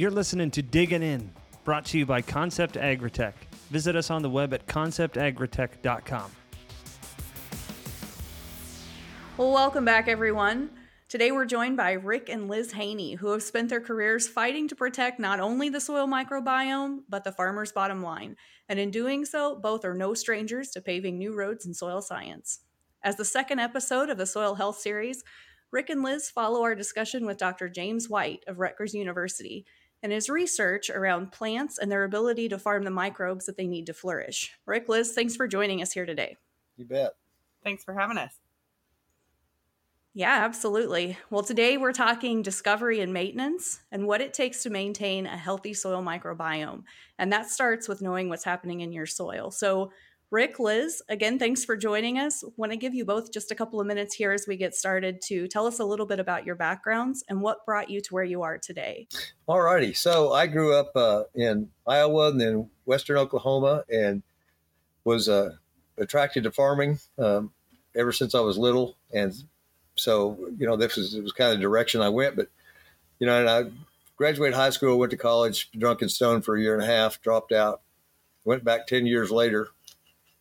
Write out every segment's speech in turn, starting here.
You're listening to Digging In, brought to you by Concept AgriTek. Visit us on the web at conceptagritek.com. Welcome back, everyone. Today we're joined by Rick and Liz Haney, who have spent their careers fighting to protect not only the soil microbiome, but the farmer's bottom line. And in doing so, both are no strangers to paving new roads in soil science. As the second episode of the Soil Health series, Rick and Liz follow our discussion with Dr. James White of Rutgers University and his research around plants and their ability to farm the microbes that they need to flourish. Rick, Liz, thanks for joining us here today. You bet. Thanks for having us. Yeah, absolutely. Well, today we're talking discovery and maintenance and what it takes to maintain a healthy soil microbiome. And that starts with knowing what's happening in your soil. So, Rick, Liz, again, thanks for joining us. Want to give you both just a couple of minutes here as we get started to tell us a little bit about your backgrounds and what brought you to where you are today. All righty. So I grew up uh, in Iowa and then Western Oklahoma and was uh, attracted to farming um, ever since I was little. And so, you know, this was, was kind of the direction I went. But, you know, and I graduated high school, went to college, drunk and stoned for a year and a half, dropped out, went back 10 years later,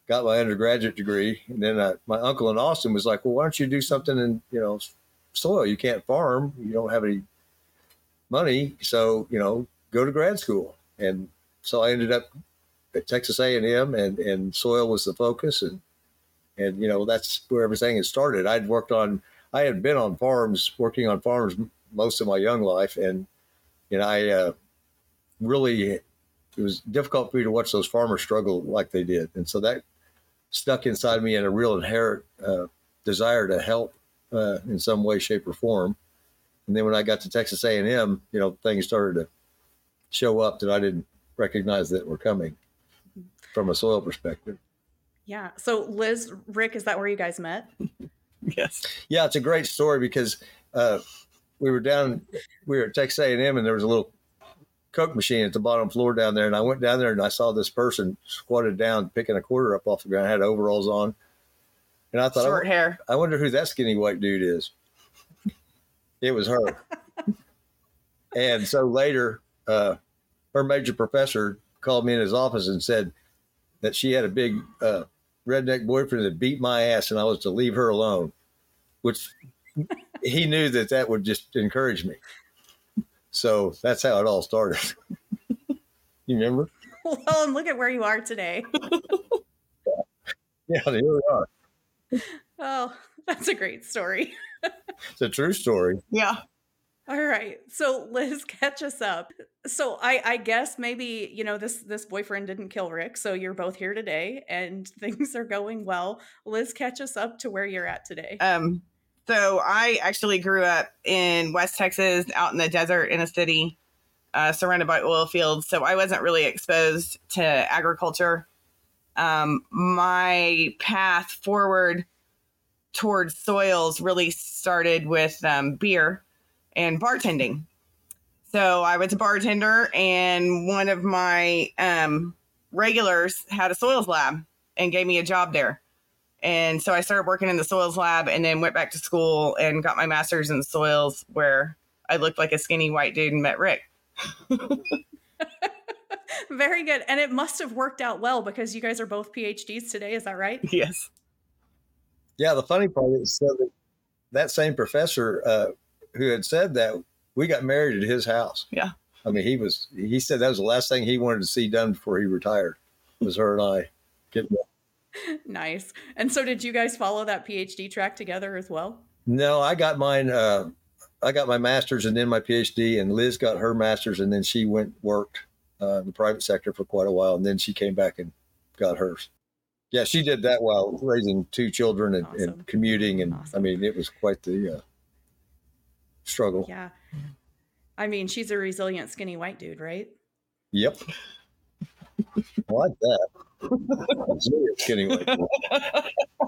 got my undergraduate degree. And then I, my uncle in Austin was like, well, why don't you do something in, you know, soil? You can't farm. You don't have any money. So, you know, go to grad school. And so I ended up at Texas A&M and, and soil was the focus. And, and, you know, that's where everything had started. I'd worked on I had been on farms, working on farms most of my young life, and you know, I uh, really it was difficult for me to watch those farmers struggle like they did, and so that stuck inside me and a real inherent uh, desire to help uh, in some way, shape, or form. And then when I got to Texas A&M, you know, things started to show up that I didn't recognize that were coming from a soil perspective. Yeah. So, Liz, Rick, is that where you guys met? Yes. Yeah, it's a great story because uh, we were down, we were at Texas A&M, and there was a little Coke machine at the bottom floor down there. And I went down there and I saw this person squatted down, picking a quarter up off the ground, I had overalls on. And I thought, short I, hair. I wonder who that skinny white dude is. it was her. and so later, uh, her major professor called me in his office and said that she had a big uh, redneck boyfriend that beat my ass and I was to leave her alone, which he knew that that would just encourage me. So that's how it all started. you remember? Well, and look at where you are today. yeah, here we are. Oh, that's a great story. It's a true story. Yeah. All right. So Liz, catch us up. So I, I guess maybe, you know, this this boyfriend didn't kill Rick, so you're both here today and things are going well. Liz, catch us up to where you're at today. Um, so I actually grew up in West Texas, out in the desert in a city, uh, surrounded by oil fields. So I wasn't really exposed to agriculture. Um, my path forward towards soils really started with um, beer and bartending. So I was a bartender, and one of my um, regulars had a soils lab and gave me a job there. And so I started working in the soils lab and then went back to school and got my master's in soils where I looked like a skinny white dude and met Rick. Very good. And it must have worked out well because you guys are both PhDs today. Is that right? Yes. Yeah, the funny part is so that, that same professor uh, who had said that we got married at his house. Yeah. I mean, he was, he said that was the last thing he wanted to see done before he retired was her and I getting nice. And so did you guys follow that PhD track together as well? No, I got mine. Uh, I got my master's and then my PhD, and Liz got her master's, and then she went worked uh, in the private sector for quite a while, and then she came back and got hers. Yeah, she did that while raising two children and, Awesome. and commuting, and I mean, it was quite the uh, struggle. Yeah. I mean, she's a resilient, skinny white dude, right? Yep. Like that. Resilient skinny white dude.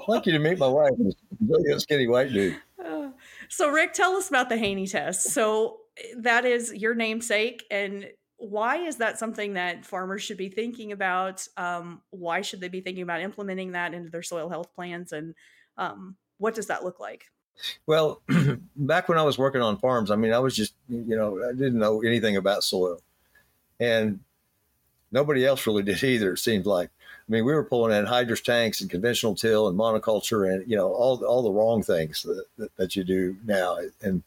Like you to meet my wife, resilient skinny white dude. Uh, so, Rick, tell us about the Haney test. So, that is your namesake, and why is that something that farmers should be thinking about? Um, why should they be thinking about implementing that into their soil health plans, and um, what does that look like? Well, back when I was working on farms, I mean, I was just, you know, I didn't know anything about soil. And nobody else really did either, it seemed like. I mean, we were pulling anhydrous tanks and conventional till and monoculture and, you know, all, all the wrong things that, that, that you do now. And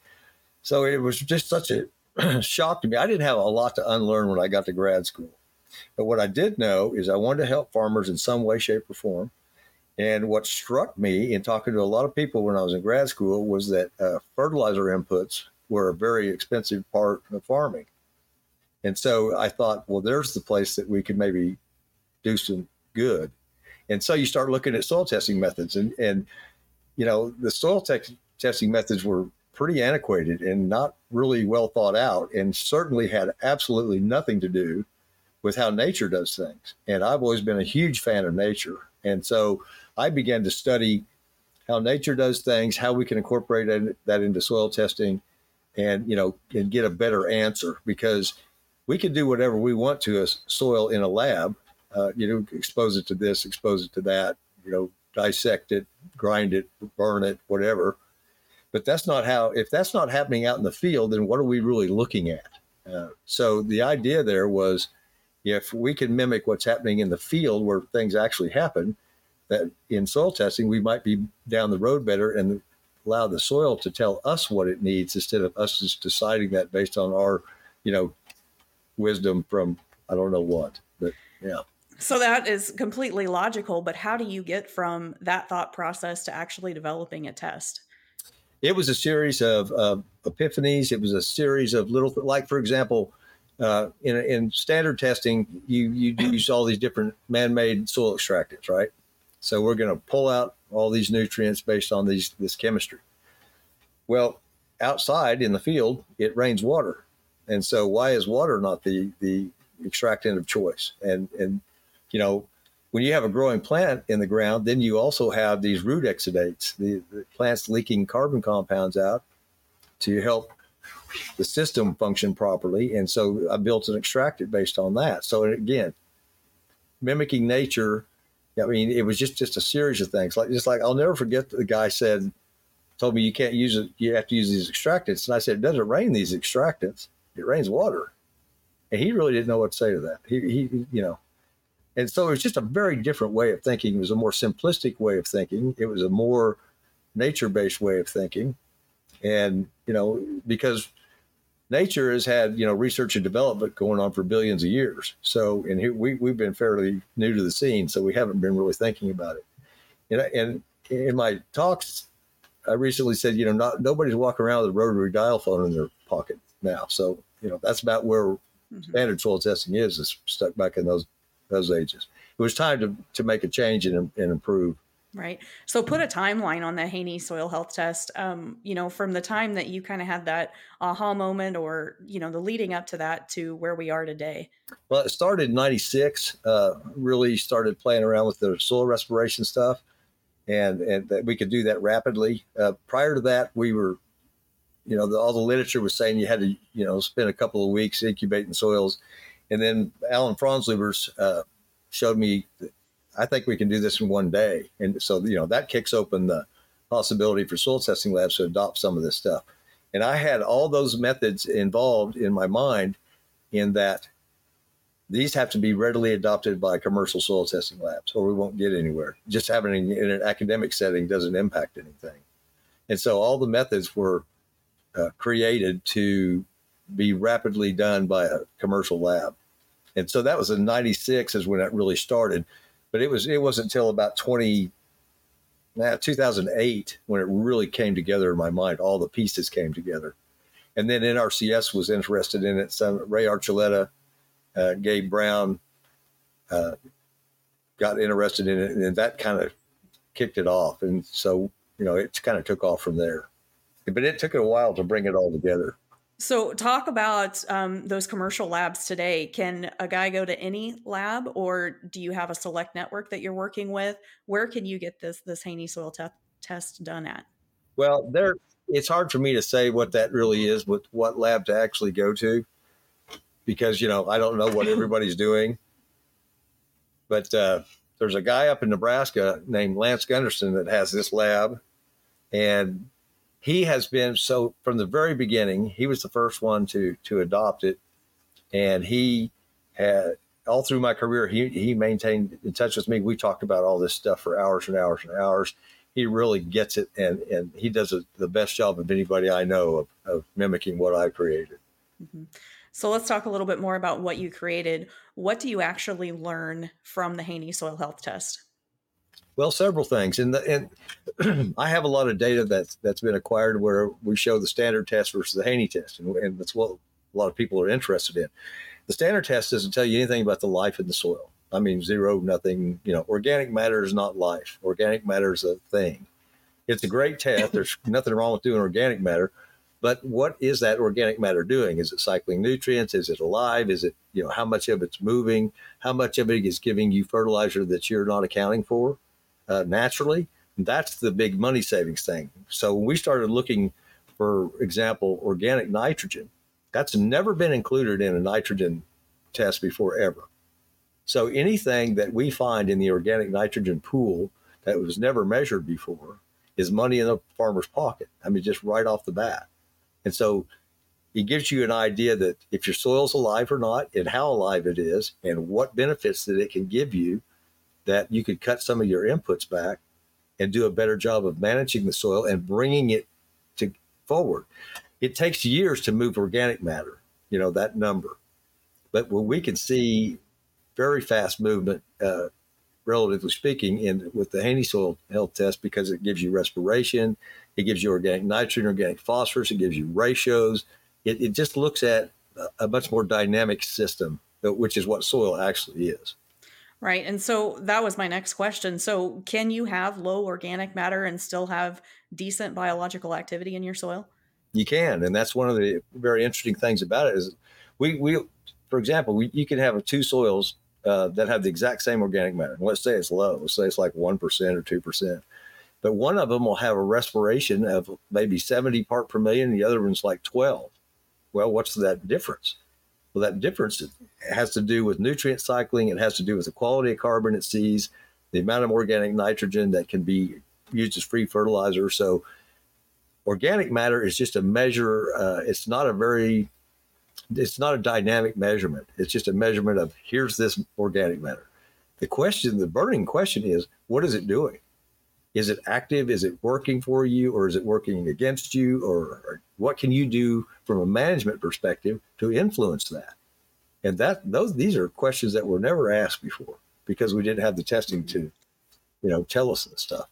so it was just such a shock to me. I didn't have a lot to unlearn when I got to grad school. But what I did know is I wanted to help farmers in some way, shape, or form. And what struck me in talking to a lot of people when I was in grad school was that uh, fertilizer inputs were a very expensive part of farming. And so I thought, well, there's the place that we could maybe do some good. And so you start looking at soil testing methods, and, and you know, the soil te- testing methods were pretty antiquated and not really well thought out, and certainly had absolutely nothing to do with how nature does things. And I've always been a huge fan of nature. And so I began to study how nature does things, how we can incorporate that into soil testing, and you know, and get a better answer because we can do whatever we want to a soil in a lab. Uh, you know, expose it to this, expose it to that. You know, dissect it, grind it, burn it, whatever. But that's not how. If that's not happening out in the field, then what are we really looking at? Uh, so the idea there was, if we can mimic what's happening in the field where things actually happen, that in soil testing we might be down the road better and allow the soil to tell us what it needs instead of us just deciding that based on our, you know, wisdom from I don't know what. But yeah. So that is completely logical, but how do you get from that thought process to actually developing a test? It was a series of uh, epiphanies. It was a series of little, like for example, uh, in, in standard testing, you you use all these different man-made soil extractants, right? So we're going to pull out all these nutrients based on these this chemistry. Well, outside in the field, it rains water, and so why is water not the the extractant of choice? And and you know when you have a growing plant in the ground, then you also have these root exudates, the, the plants leaking carbon compounds out to help the system function properly. And so I built an extractant based on that. So again, mimicking nature I mean, it was just just a series of things. Like just like I'll never forget the guy said, told me you can't use it. You have to use these extractants. And I said, it doesn't rain these extractants. It rains water. And he really didn't know what to say to that. He, he you know, and so it was just a very different way of thinking. It was a more simplistic way of thinking. It was a more nature based way of thinking. And, you know, because nature has had you know research and development going on for billions of years. So, and here we we've been fairly new to the scene, so we haven't been really thinking about it. And, and in my talks, I recently said, you know, not nobody's walking around with a rotary dial phone in their pocket now. So, you know, that's about where mm-hmm. standard soil testing is. Is stuck back in those those ages. It was time to to make a change and, and improve. Right. So put a timeline on the Haney soil health test. Um, you know, from the time that you kind of had that aha moment or, you know, the leading up to that to where we are today. Well, it started in 96, uh, really started playing around with the soil respiration stuff and, and that we could do that rapidly. Uh, prior to that, we were, you know, the, all the literature was saying you had to, you know, spend a couple of weeks incubating soils. And then Alan Franzluebbers uh, showed me I think we can do this in one day. And so, you know, that kicks open the possibility for soil testing labs to adopt some of this stuff. And I had all those methods involved in my mind in that these have to be readily adopted by commercial soil testing labs or we won't get anywhere. Just having it in an academic setting doesn't impact anything. And so all the methods were uh, created to be rapidly done by a commercial lab. And so that was in 96 is when it really started. But it was it wasn't until about 20 nah, 2008 when it really came together in my mind. All the pieces came together. And then nrcs was interested in it. Some ray archuleta uh, gabe brown uh, got interested in it. And that kind of kicked it off. And so you know it kind of took off from there. But it took a while to bring it all together so, talk about um, those commercial labs today. Can a guy go to any lab, or do you have a select network that you're working with? Where can you get this this Haney soil te- test done at? Well, there it's hard for me to say what that really is, with what lab to actually go to, because you know I don't know what everybody's doing. But uh, there's a guy up in Nebraska named Lance Gunderson that has this lab, and he has been so from the very beginning. He was the first one to to adopt it, and he had all through my career. He he maintained in touch with me. We talked about all this stuff for hours and hours and hours. He really gets it, and and he does a, the best job of anybody I know of, of mimicking what I created. Mm-hmm. So let's talk a little bit more about what you created. What do you actually learn from the Haney Soil Health Test? Well, several things, and the, and I have a lot of data that's that's been acquired where we show the standard test versus the Haney test, and, and that's what a lot of people are interested in. The standard test doesn't tell you anything about the life in the soil. I mean, zero, nothing. You know, organic matter is not life. Organic matter is a thing. It's a great test. There's nothing wrong with doing organic matter, but what is that organic matter doing? Is it cycling nutrients? Is it alive? Is it, you know, how much of it's moving? How much of it is giving you fertilizer that you're not accounting for uh, naturally? That's the big money savings thing. So when we started looking, for example, organic nitrogen, that's never been included in a nitrogen test before ever. So anything that we find in the organic nitrogen pool that was never measured before is money in the farmer's pocket. I mean, just right off the bat. And so it gives you an idea that if your soil's alive or not, and how alive it is, and what benefits that it can give you, that you could cut some of your inputs back and do a better job of managing the soil and bringing it to forward. It takes years to move organic matter, you know, that number. But when we can see very fast movement, uh, relatively speaking, in with the Haney soil health test because it gives you respiration, it gives you organic nitrogen, organic phosphorus. It gives you ratios. It, it just looks at a much more dynamic system, uh, which is what soil actually is. Right. And so that was my next question. So, can you have low organic matter and still have decent biological activity in your soil? You can. And that's one of the very interesting things about it is we, we for example, we, you can have two soils uh, that have the exact same organic matter. Let's say it's low. Let's say it's like 1% or 2% but one of them will have a respiration of maybe 70 part per million, the other one's like 12. Well, what's that difference? Well, that difference has to do with nutrient cycling. It has to do with the quality of carbon it sees, the amount of organic nitrogen that can be used as free fertilizer. So, organic matter is just a measure. Uh, it's not a very, it's not a dynamic measurement. It's just a measurement of here's this organic matter. The question, the burning question is, what is it doing? Is it active? Is it working for you? Or is it working against you? Or, or, what can you do from a management perspective to influence that? And that those these are questions that were never asked before because we didn't have the testing to you know tell us this stuff.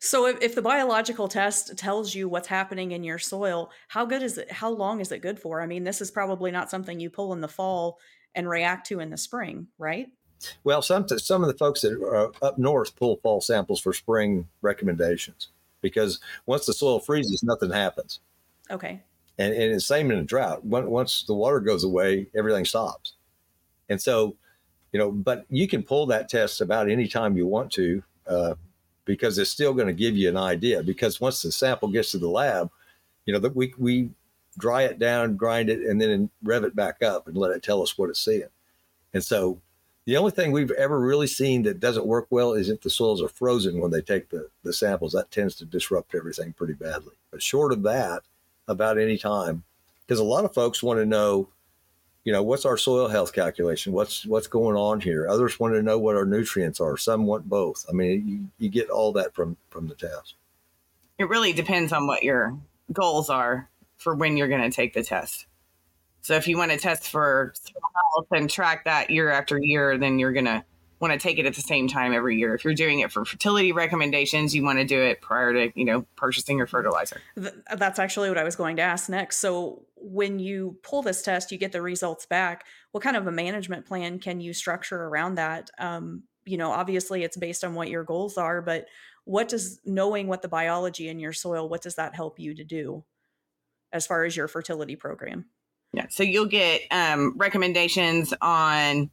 So if, if the biological test tells you what's happening in your soil how good is it how long is it good for? I mean this is probably not something you pull in the fall and react to in the spring right well, some some of the folks that are up north pull fall samples for spring recommendations because once the soil freezes, nothing happens. Okay. And, and it's same in a drought. Once the water goes away, everything stops. And so, you know, but you can pull that test about any time you want to uh, because it's still going to give you an idea. Because once the sample gets to the lab, you know, that we we dry it down, grind it, and then rev it back up and let it tell us what it's seeing. And so the only thing we've ever really seen that doesn't work well is if the soils are frozen when they take the, the samples. That tends to disrupt everything pretty badly. But short of that, about any time, because a lot of folks want to know, you know, what's our soil health calculation? What's what's going on here? Others want to know what our nutrients are. Some want both. I mean, you, you get all that from from the test. It really depends on what your goals are for when you're going to take the test. So if you want to test for soil health and track that year after year, then you're going to want to take it at the same time every year. If you're doing it for fertility recommendations, you want to do it prior to, you know, purchasing your fertilizer. That's actually what I was going to ask next. So when you pull this test, you get the results back. What kind of a management plan can you structure around that? Um, you know, obviously it's based on what your goals are, but what does knowing what the biology in your soil, what does that help you to do as far as your fertility program? Yeah. So you'll get um, recommendations on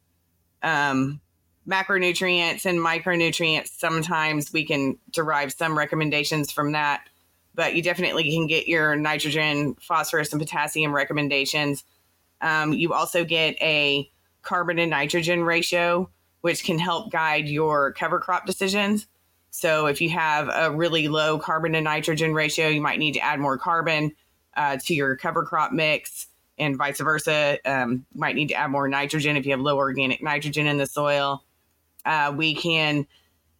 um, macronutrients and micronutrients. Sometimes we can derive some recommendations from that, but you definitely can get your nitrogen, phosphorus, and potassium recommendations. Um, you also get a carbon and nitrogen ratio, which can help guide your cover crop decisions. So if you have a really low carbon to nitrogen ratio, you might need to add more carbon uh, to your cover crop mix and vice versa. Um, might need to add more nitrogen if you have low organic nitrogen in the soil. Uh, we can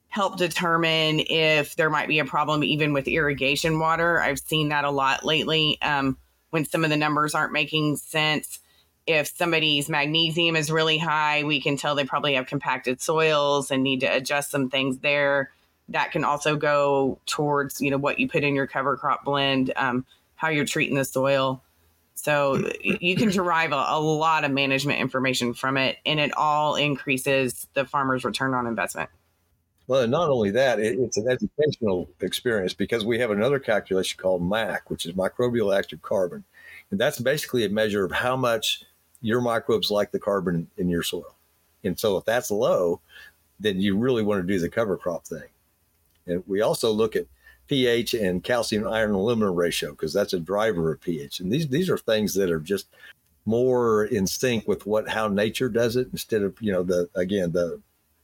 help determine if there might be a problem even with irrigation water. I've seen that a lot lately um, when some of the numbers aren't making sense. If somebody's magnesium is really high, we can tell they probably have compacted soils and need to adjust some things there. That can also go towards you know what you put in your cover crop blend, um, how you're treating the soil. So mm. you can derive a, a, lot of management information from it, and it all increases the farmer's return on investment. Well, not only that, it, it's an educational experience because we have another calculation called MAC, which is microbial active carbon. And that's basically a measure of how much your microbes like the carbon in your soil. And so if that's low, then you really want to do the cover crop thing. And we also look at pH and calcium iron aluminum ratio because that's a driver of pH. And these these are things that are just more in sync with what how nature does it instead of, you know, the again, the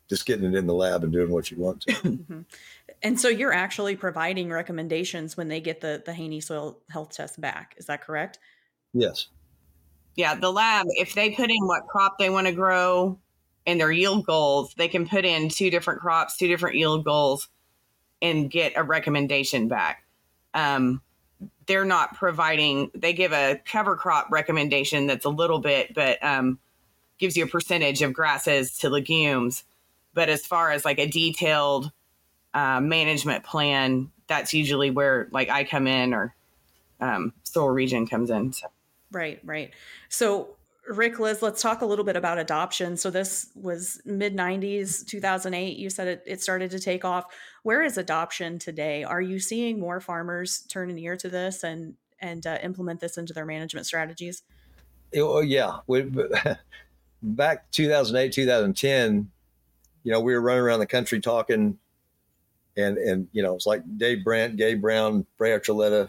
just getting it in the lab and doing what you want to. mm-hmm. And so you're actually providing recommendations when they get the the Haney soil health test back. Is that correct? Yes. Yeah, the lab if they put in what crop they want to grow and their yield goals, they can put in two different crops, two different yield goals and get a recommendation back. Um, they're not providing they give a cover crop recommendation that's a little bit but um, gives you a percentage of grasses to legumes but as far as like a detailed uh, management plan, that's usually where like I come in or um, Soil Regen comes in. So. Right, right. So Rick, Liz, let's talk a little bit about adoption. So this was mid 90s, 2008. You said it, it started to take off. Where is adoption today? Are you seeing more farmers turn an ear to this and and uh, implement this into their management strategies? Oh yeah, we, back 2008, 2010, you know, we were running around the country talking, and and you know, it's like Dave Brandt, Gabe Brown, Ray Archuleta,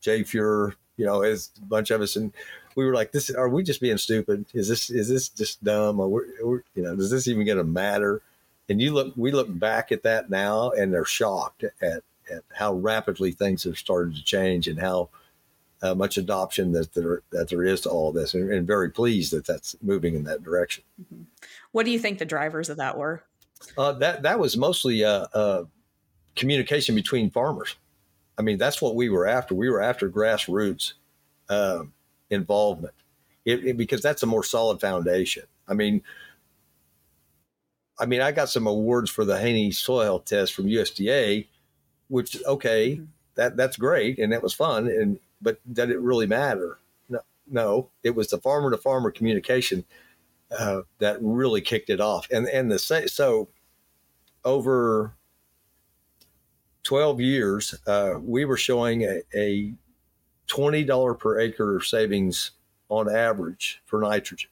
Jay Fuhrer, you know, it's a bunch of us, and we were like, "This are we just being stupid? Is this is this just dumb? Or we're, we're you know, is this even going to matter?" And you look, we look back at that now, and they're shocked at at how rapidly things have started to change and how uh, much adoption that there that there is to all this, and, and, very pleased that that's moving in that direction. Mm-hmm. What do you think the drivers of that were? Uh, that that was mostly uh, uh, communication between farmers. I mean, that's what we were after. We were after grassroots um, involvement, it, it, because that's a more solid foundation. I mean, I mean, I got some awards for the Haney soil test from USDA, which okay, mm-hmm. that that's great and that was fun, and but did it really matter? No, no, it was the farmer to farmer communication uh, that really kicked it off. And and the so over 12 years, uh, we were showing a, a $20 per acre savings on average for nitrogen.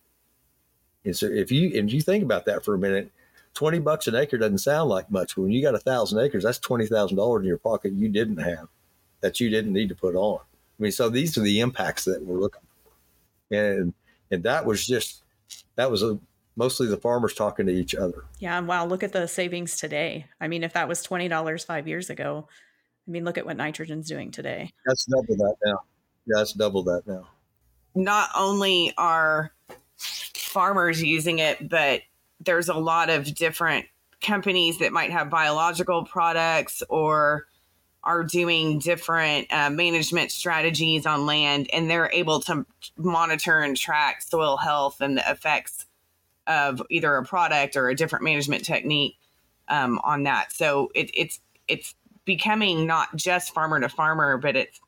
And so if you if you think about that for a minute, 20 bucks an acre doesn't sound like much. But When you got a thousand acres, that's $20,000 in your pocket you didn't have that you didn't need to put on. I mean, so these are the impacts that we're looking for. And, and that was just that was a, mostly the farmers talking to each other. Yeah, and wow, look at the savings today. I mean, if that was twenty dollars five years ago, I mean, look at what nitrogen's doing today. That's double that now. Yeah, that's double that now. Not only are farmers using it, but there's a lot of different companies that might have biological products or are doing different uh, management strategies on land and they're able to monitor and track soil health and the effects of either a product or a different management technique um, on that so it, it's it's becoming not just farmer to farmer but it's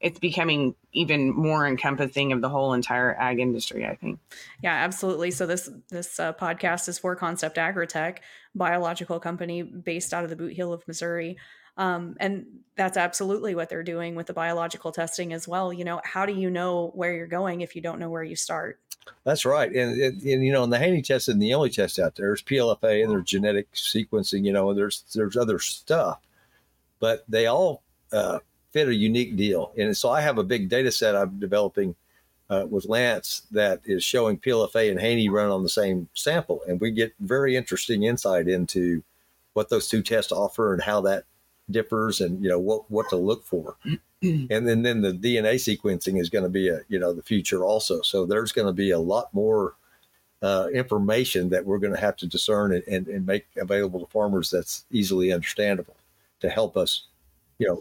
it's becoming even more encompassing of the whole entire ag industry i think yeah absolutely so this this uh, podcast is for Concept AgriTek biological company based out of the boot heel of missouri um, and that's absolutely what they're doing with the biological testing as well. You know, how do you know where you're going if you don't know where you start? That's right. And, and, and you know, and the Haney test isn't the only test out there. There's PLFA and there's genetic sequencing, you know, and there's, there's other stuff, but they all uh, fit a unique deal. And so I have a big data set I'm developing uh, with Lance that is showing PLFA and Haney run on the same sample. And we get very interesting insight into what those two tests offer and how that differs and you know what what to look for and then then the dna sequencing is going to be a you know the future also so there's going to be a lot more uh, information that we're going to have to discern and, and, and make available to farmers that's easily understandable to help us you know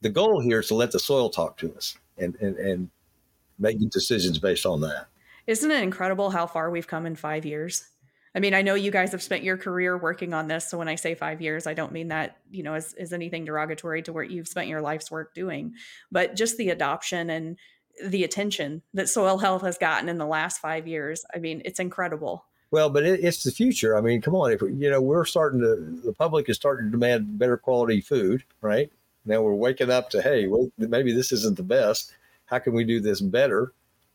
the goal here is to let the soil talk to us and and, and making decisions based on that isn't it incredible how far we've come in five years I mean, I know you guys have spent your career working on this. So when I say five years, I don't mean that, you know, as, as anything derogatory to what you've spent your life's work doing, but just the adoption and the attention that soil health has gotten in the last five years. I mean, it's incredible. Well, but it, it's the future. I mean, come on. If you know, we're starting to, the public is starting to demand better quality food, right? Now we're waking up to, hey, well, maybe this isn't the best. How can we do this better?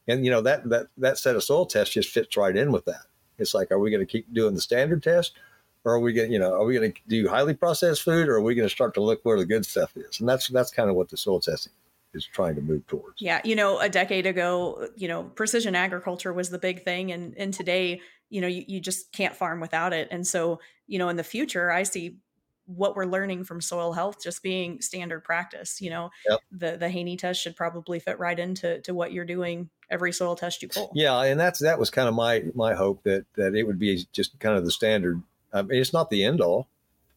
And you know that that that set of soil tests just fits right in with that. It's like, are we going to keep doing the standard test? Or are we going, you know, are we going to do highly processed food, or are we going to start to look where the good stuff is? And that's that's kind of what the soil testing is trying to move towards. Yeah, you know, a decade ago, you know, precision agriculture was the big thing, and and today, you know, you, you just can't farm without it. And so, you know, in the future, I see what we're learning from soil health just being standard practice. You know, yep. the the Haney test should probably fit right into to what you're doing every soil test you pull. Yeah, and that's that was kind of my my hope that that it would be just kind of the standard. I mean, it's not the end all.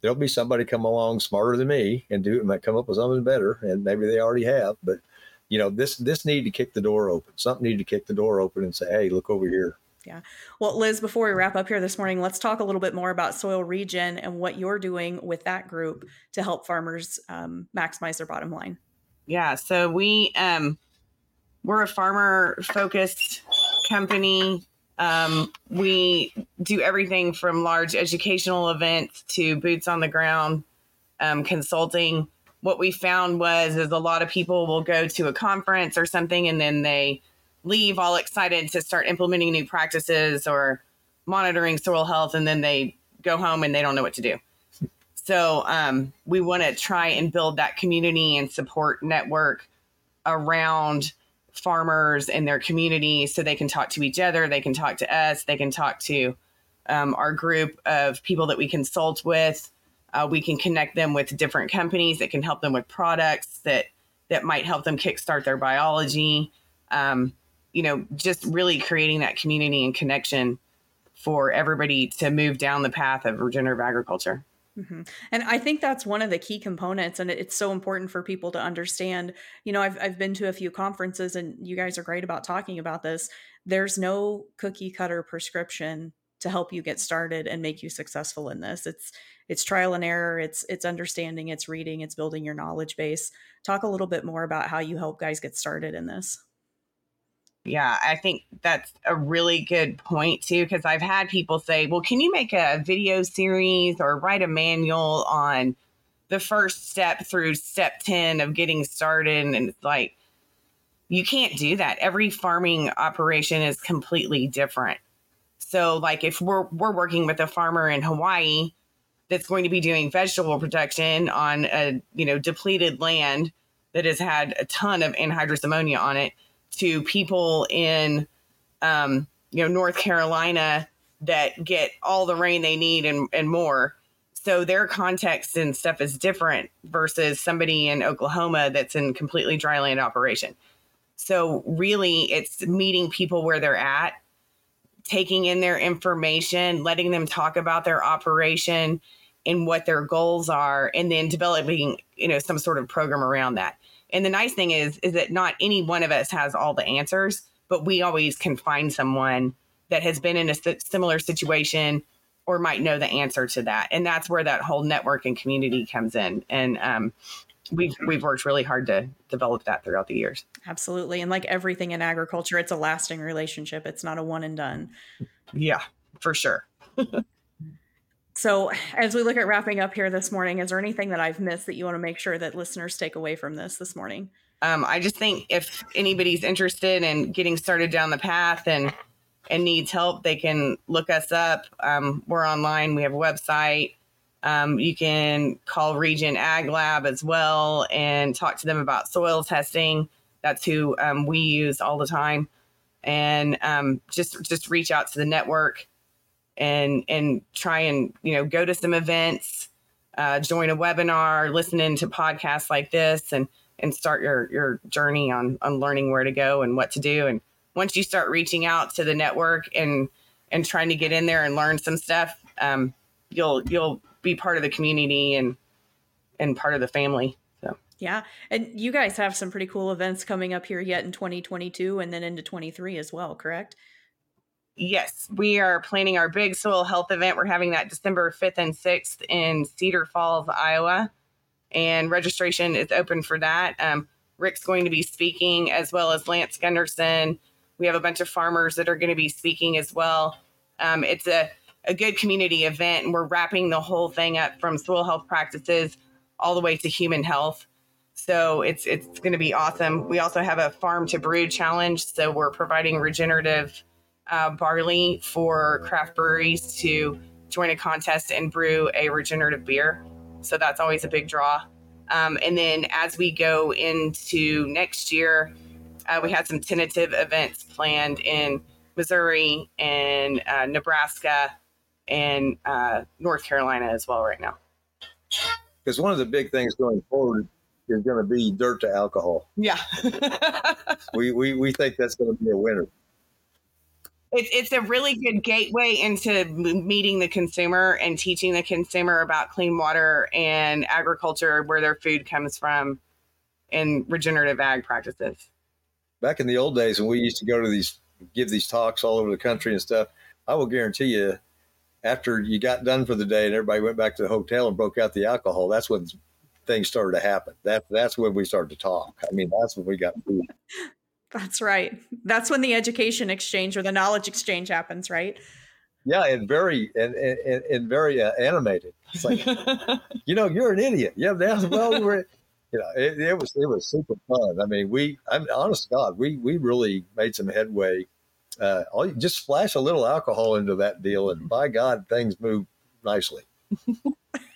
There'll be somebody come along smarter than me and do it might come up with something better, and maybe they already have. But you know, this this need to kick the door open. Something need to kick the door open and say, "Hey, look over here." Yeah. Well, Liz, before we wrap up here this morning, let's talk a little bit more about Soil Regen and what you're doing with that group to help farmers um, maximize their bottom line. Yeah. So we um, we're a farmer focused company. Um, we do everything from large educational events to boots on the ground um, consulting. What we found was is a lot of people will go to a conference or something and then they leave all excited to start implementing new practices or monitoring soil health and then they go home and they don't know what to do. So um, we want to try and build that community and support network around farmers in their community so they can talk to each other, they can talk to us, they can talk to um, our group of people that we consult with. Uh, we can connect them with different companies that can help them with products that that might help them kickstart their biology. Um, you know, just really creating that community and connection for everybody to move down the path of regenerative agriculture. Mm-hmm. And I think that's one of the key components, and it's so important for people to understand. You know, I've I've been to a few conferences, and you guys are great about talking about this. There's no cookie cutter prescription to help you get started and make you successful in this. It's it's trial and error. It's it's understanding. It's reading. It's building your knowledge base. Talk a little bit more about how you help guys get started in this. Yeah, I think that's a really good point too, because I've had people say, well, can you make a video series or write a manual on the first step through step 10 of getting started? And it's like, you can't do that. Every farming operation is completely different. So, like, if we're, we're working with a farmer in Hawaii that's going to be doing vegetable production on a, you know, depleted land that has had a ton of anhydrous ammonia on it, to people in um, you know North Carolina that get all the rain they need and, and more. So their context and stuff is different versus somebody in Oklahoma that's in completely dry land operation. So really it's meeting people where they're at, taking in their information, letting them talk about their operation and what their goals are, and then developing, you know, some sort of program around that. And the nice thing is, is that not any one of us has all the answers, but we always can find someone that has been in a similar situation or might know the answer to that. And that's where that whole network and community comes in. And um, we've we've worked really hard to develop that throughout the years. Absolutely. And like everything in agriculture, it's a lasting relationship. It's not a one and done. Yeah, for sure. So, as we look at wrapping up here this morning, is there anything that I've missed that you want to make sure that listeners take away from this this morning? Um, I just think if anybody's interested in getting started down the path and and needs help, they can look us up. Um, we're online. We have a website. Um, you can call Regen Ag Lab as well and talk to them about soil testing. That's who um, we use all the time, and um, just just reach out to the network and and try and you know go to some events, uh, join a webinar, listening to podcasts like this, and and start your your journey on on learning where to go and what to do. And once you start reaching out to the network and and trying to get in there and learn some stuff, um, you'll you'll be part of the community and and part of the family. So Yeah. And you guys have some pretty cool events coming up here yet in 2022 and then into 23 as well, correct? Yes, we are planning our big soil health event. We're having that December 5th and 6th in Cedar Falls, Iowa. And registration is open for that. Um, Rick's going to be speaking as well as Lance Gunderson. We have a bunch of farmers that are going to be speaking as well. Um, it's a, a good community event, and we're wrapping the whole thing up from soil health practices all the way to human health. So it's it's going to be awesome. We also have a farm to brew challenge, so we're providing regenerative uh, barley for craft breweries to join a contest and brew a regenerative beer. So that's always a big draw. Um, and then as we go into next year, uh, we had some tentative events planned in Missouri and uh, Nebraska and uh, North Carolina as well right now. Because one of the big things going forward is going to be dirt to alcohol. Yeah. We we, we think that's going to be a winner. It's it's a really good gateway into meeting the consumer and teaching the consumer about clean water and agriculture, where their food comes from, and regenerative ag practices. Back in the old days when we used to go to these give these talks all over the country and stuff, I will guarantee you, after you got done for the day and everybody went back to the hotel and broke out the alcohol, that's when things started to happen. That that's when we started to talk. I mean, that's when we got food. That's right. That's when the education exchange or the knowledge exchange happens, right? Yeah, and very and and, and very uh, animated. It's like you know, you're an idiot. Yeah, that's well, we're, you know, it, it was it was super fun. I mean, we, I'm honest to God, we we really made some headway. Uh, all you just splash a little alcohol into that deal, and by God, things move nicely.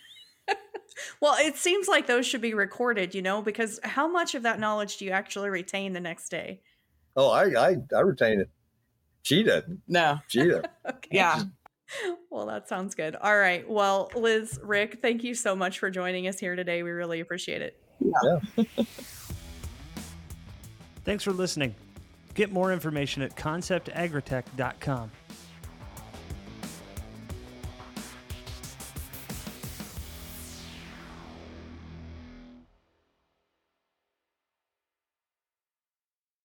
Well, it seems like those should be recorded, you know, because how much of that knowledge do you actually retain the next day? Oh, I I, I retain it. She doesn't. no, She doesn't. Okay. yeah, Well, that sounds good. All right. Well, Liz, Rick, thank you so much for joining us here today. We really appreciate it. Yeah. Thanks for listening. Get more information at conceptagritek.com.